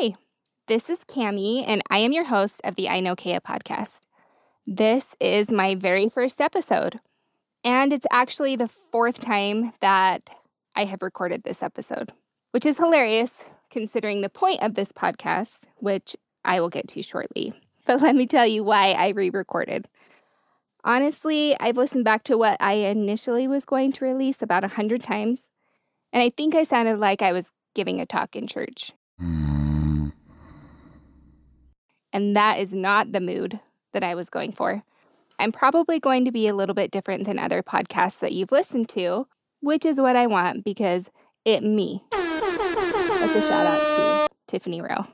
Hi, this is Cami, and I am your host of the Ainokea podcast. This is my very first episode, and it's actually the fourth time that I have recorded this episode, which is hilarious considering the point of this podcast, which I will get to shortly. But let me tell you why I re recorded. Honestly, I've listened back to what I initially was going to release about a hundred times, and I think I sounded like I was giving a talk in church. Hmm. And that is not the mood that I was going for. I'm probably going to be a little bit different than other podcasts that you've listened to, which is what I want because it me. That's a shout out to Tiffany Rowe.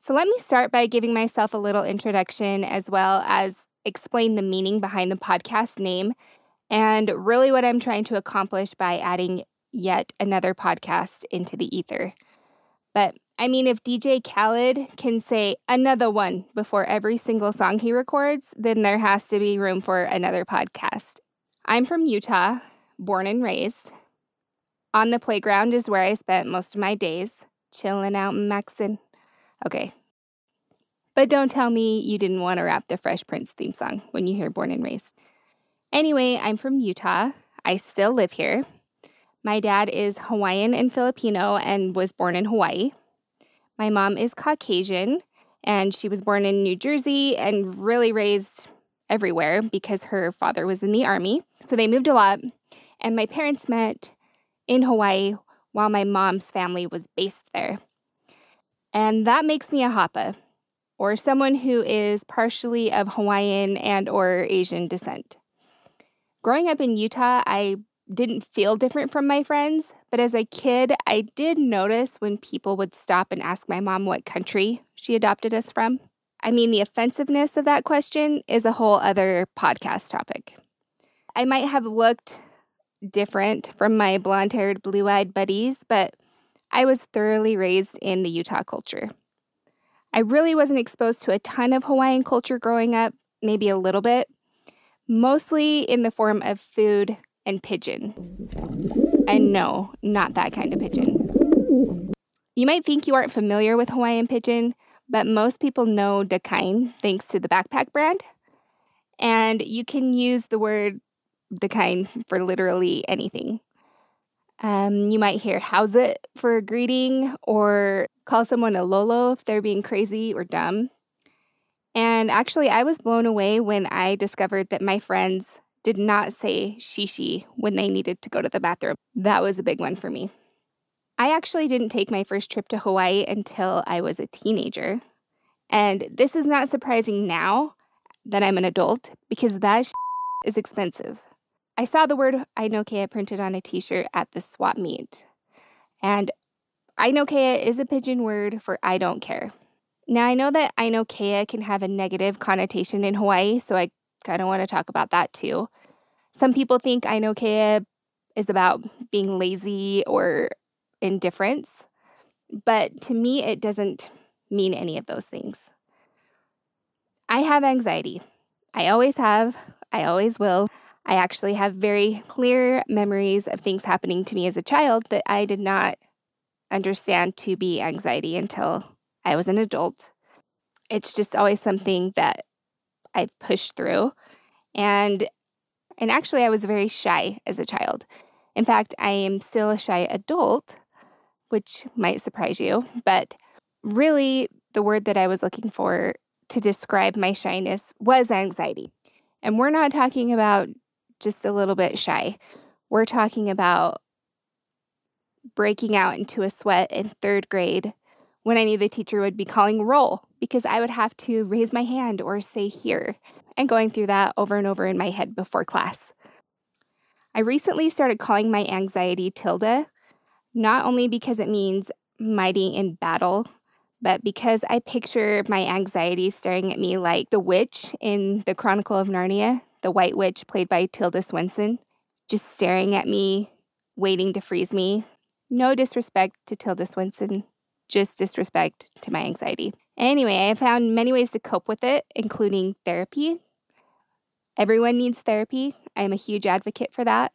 So let me start by giving myself a little introduction as well as explain the meaning behind the podcast name and really what I'm trying to accomplish by adding yet another podcast into the ether. But I mean, if DJ Khaled can say another one before every single song he records, then there has to be room for another podcast. I'm from Utah, born and raised. On the playground is where I spent most of my days, chilling out and maxing. Okay. But don't tell me you didn't want to rap the Fresh Prince theme song when you hear born and raised. Anyway, I'm from Utah. I still live here. My dad is Hawaiian and Filipino and was born in Hawaii. My mom is Caucasian and she was born in New Jersey and really raised everywhere because her father was in the army. So they moved a lot. And my parents met in Hawaii while my mom's family was based there. And that makes me a Hapa, or someone who is partially of Hawaiian and or Asian descent. Growing up in Utah, I didn't feel different from my friends, but as a kid, I did notice when people would stop and ask my mom what country she adopted us from. I mean, the offensiveness of that question is a whole other podcast topic. I might have looked different from my blonde haired, blue eyed buddies, but I was thoroughly raised in the Utah culture. I really wasn't exposed to a ton of Hawaiian culture growing up, maybe a little bit, mostly in the form of food and pidgin. And no, not that kind of pigeon. You might think you aren't familiar with Hawaiian pidgin, but most people know Dakine thanks to the backpack brand. And you can use the word Dakine for literally anything. Um, you might hear how's it for a greeting or call someone a lolo if they're being crazy or dumb. And actually, I was blown away when I discovered that my friends did not say shishi when they needed to go to the bathroom. That was a big one for me. I actually didn't take my first trip to Hawaii until I was a teenager. And this is not surprising now that I'm an adult because that is expensive. I saw the word Ainokea printed on a t shirt at the swap meet. And Ainokea is a pidgin word for I don't care. Now, I know that Ainokea can have a negative connotation in Hawaii, so I kind of want to talk about that too. Some people think Ainokea is about being lazy or indifference, but to me, it doesn't mean any of those things. I have anxiety. I always have. I always will. I actually have very clear memories of things happening to me as a child that I did not understand to be anxiety until I was an adult. It's just always something that I've pushed through. And and actually, I was very shy as a child. In fact, I am still a shy adult, which might surprise you. But really, the word that I was looking for to describe my shyness was anxiety. And we're not talking about just a little bit shy, we're talking about breaking out into a sweat in third grade when I knew the teacher would be calling roll because I would have to raise my hand or say here and going through that over and over in my head before class. I recently started calling my anxiety Tilda, not only because it means mighty in battle, but because I picture my anxiety staring at me like the witch in The Chronicle of Narnia, the white witch played by Tilda Swinton, just staring at me, waiting to freeze me. No disrespect to Tilda Swinton, just disrespect to my anxiety. Anyway, I found many ways to cope with it, including therapy. Everyone needs therapy. I'm a huge advocate for that.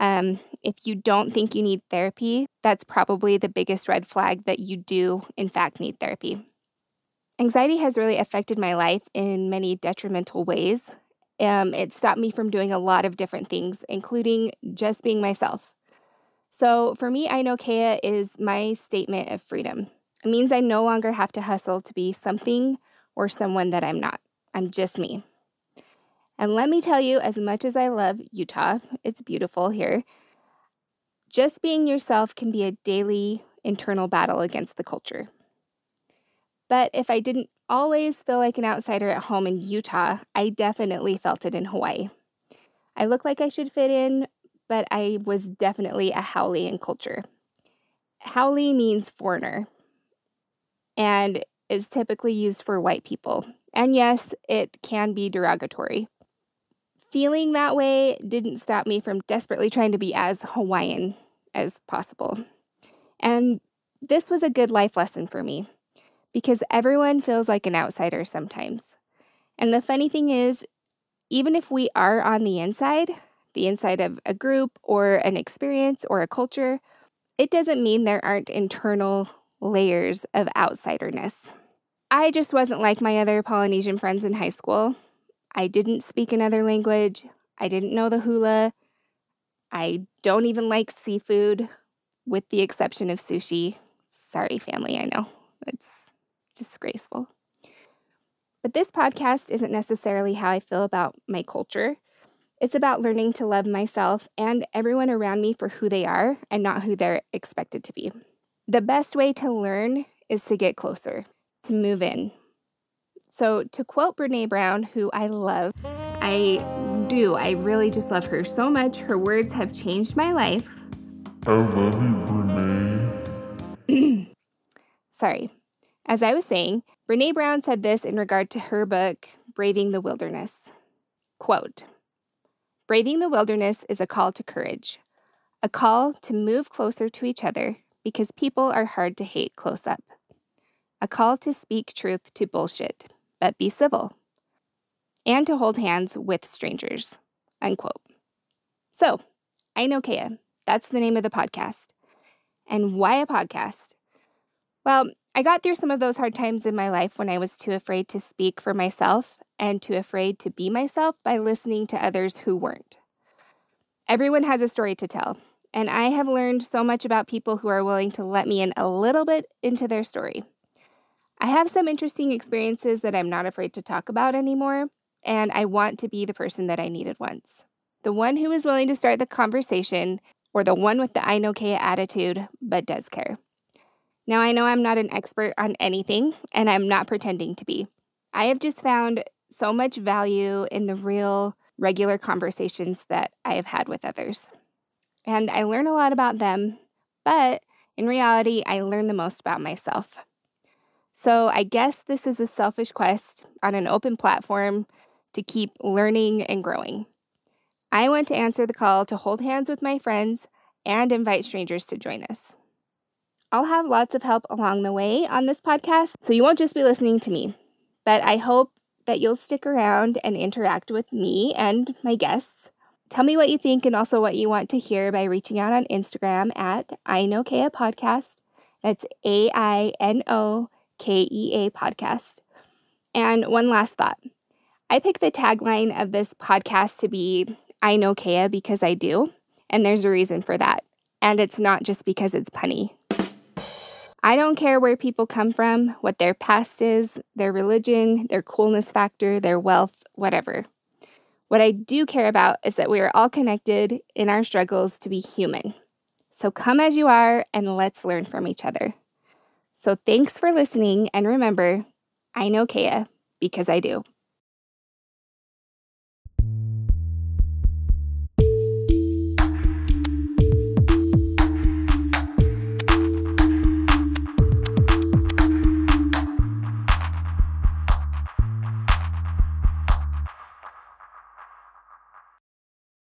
Um, if you don't think you need therapy, that's probably the biggest red flag that you do, in fact, need therapy. Anxiety has really affected my life in many detrimental ways. Um, it stopped me from doing a lot of different things, including just being myself. So for me, Ainokea is my statement of freedom. It means I no longer have to hustle to be something or someone that I'm not. I'm just me. And let me tell you, as much as I love Utah, it's beautiful here, just being yourself can be a daily internal battle against the culture. But if I didn't always feel like an outsider at home in Utah, I definitely felt it in Hawaii. I look like I should fit in, but I was definitely a haole in culture. Haole means foreigner and is typically used for white people. And yes, it can be derogatory. Feeling that way didn't stop me from desperately trying to be as Hawaiian as possible. And this was a good life lesson for me because everyone feels like an outsider sometimes. And the funny thing is, even if we are on the inside, the inside of a group or an experience or a culture, it doesn't mean there aren't internal layers of outsiderness. I just wasn't like my other Polynesian friends in high school. I didn't speak another language. I didn't know the hula. I don't even like seafood, with the exception of sushi. Sorry, family, I know. It's disgraceful. But this podcast isn't necessarily how I feel about my culture. It's about learning to love myself and everyone around me for who they are and not who they're expected to be. The best way to learn is to get closer, to move in. So, to quote Brene Brown, who I love, I do, I really just love her so much. Her words have changed my life. I love you, Brene. Sorry. As I was saying, Brene Brown said this in regard to her book, Braving the Wilderness. Quote Braving the wilderness is a call to courage, a call to move closer to each other because people are hard to hate close up, a call to speak truth to bullshit, but be civil, and to hold hands with strangers. Unquote. So, Ainokea. That's the name of the podcast. And why a podcast? Well, I got through some of those hard times in my life when I was too afraid to speak for myself and too afraid to be myself by listening to others who weren't. Everyone has a story to tell, and I have learned so much about people who are willing to let me in a little bit into their story. I have some interesting experiences that I'm not afraid to talk about anymore, and I want to be the person that I needed once. The one who is willing to start the conversation, or the one with the I know attitude, but does care. Now, I know I'm not an expert on anything, and I'm not pretending to be. I have just found so much value in the real, regular conversations that I have had with others. And I learn a lot about them, but in reality, I learn the most about myself. So I guess this is a selfish quest on an open platform to keep learning and growing. I want to answer the call to hold hands with my friends and invite strangers to join us. I'll have lots of help along the way on this podcast, so you won't just be listening to me, but I hope that you'll stick around and interact with me and my guests. Tell me what you think and also what you want to hear by reaching out on Instagram at Ainokea Podcast. That's A I N O K E A Podcast. And one last thought I picked the tagline of this podcast to be Ainokea because I do. And there's a reason for that. And it's not just because it's punny. I don't care where people come from, what their past is, their religion, their coolness factor, their wealth, whatever. What I do care about is that we are all connected in our struggles to be human. So come as you are and let's learn from each other. So thanks for listening. And remember, Ainokea because I do.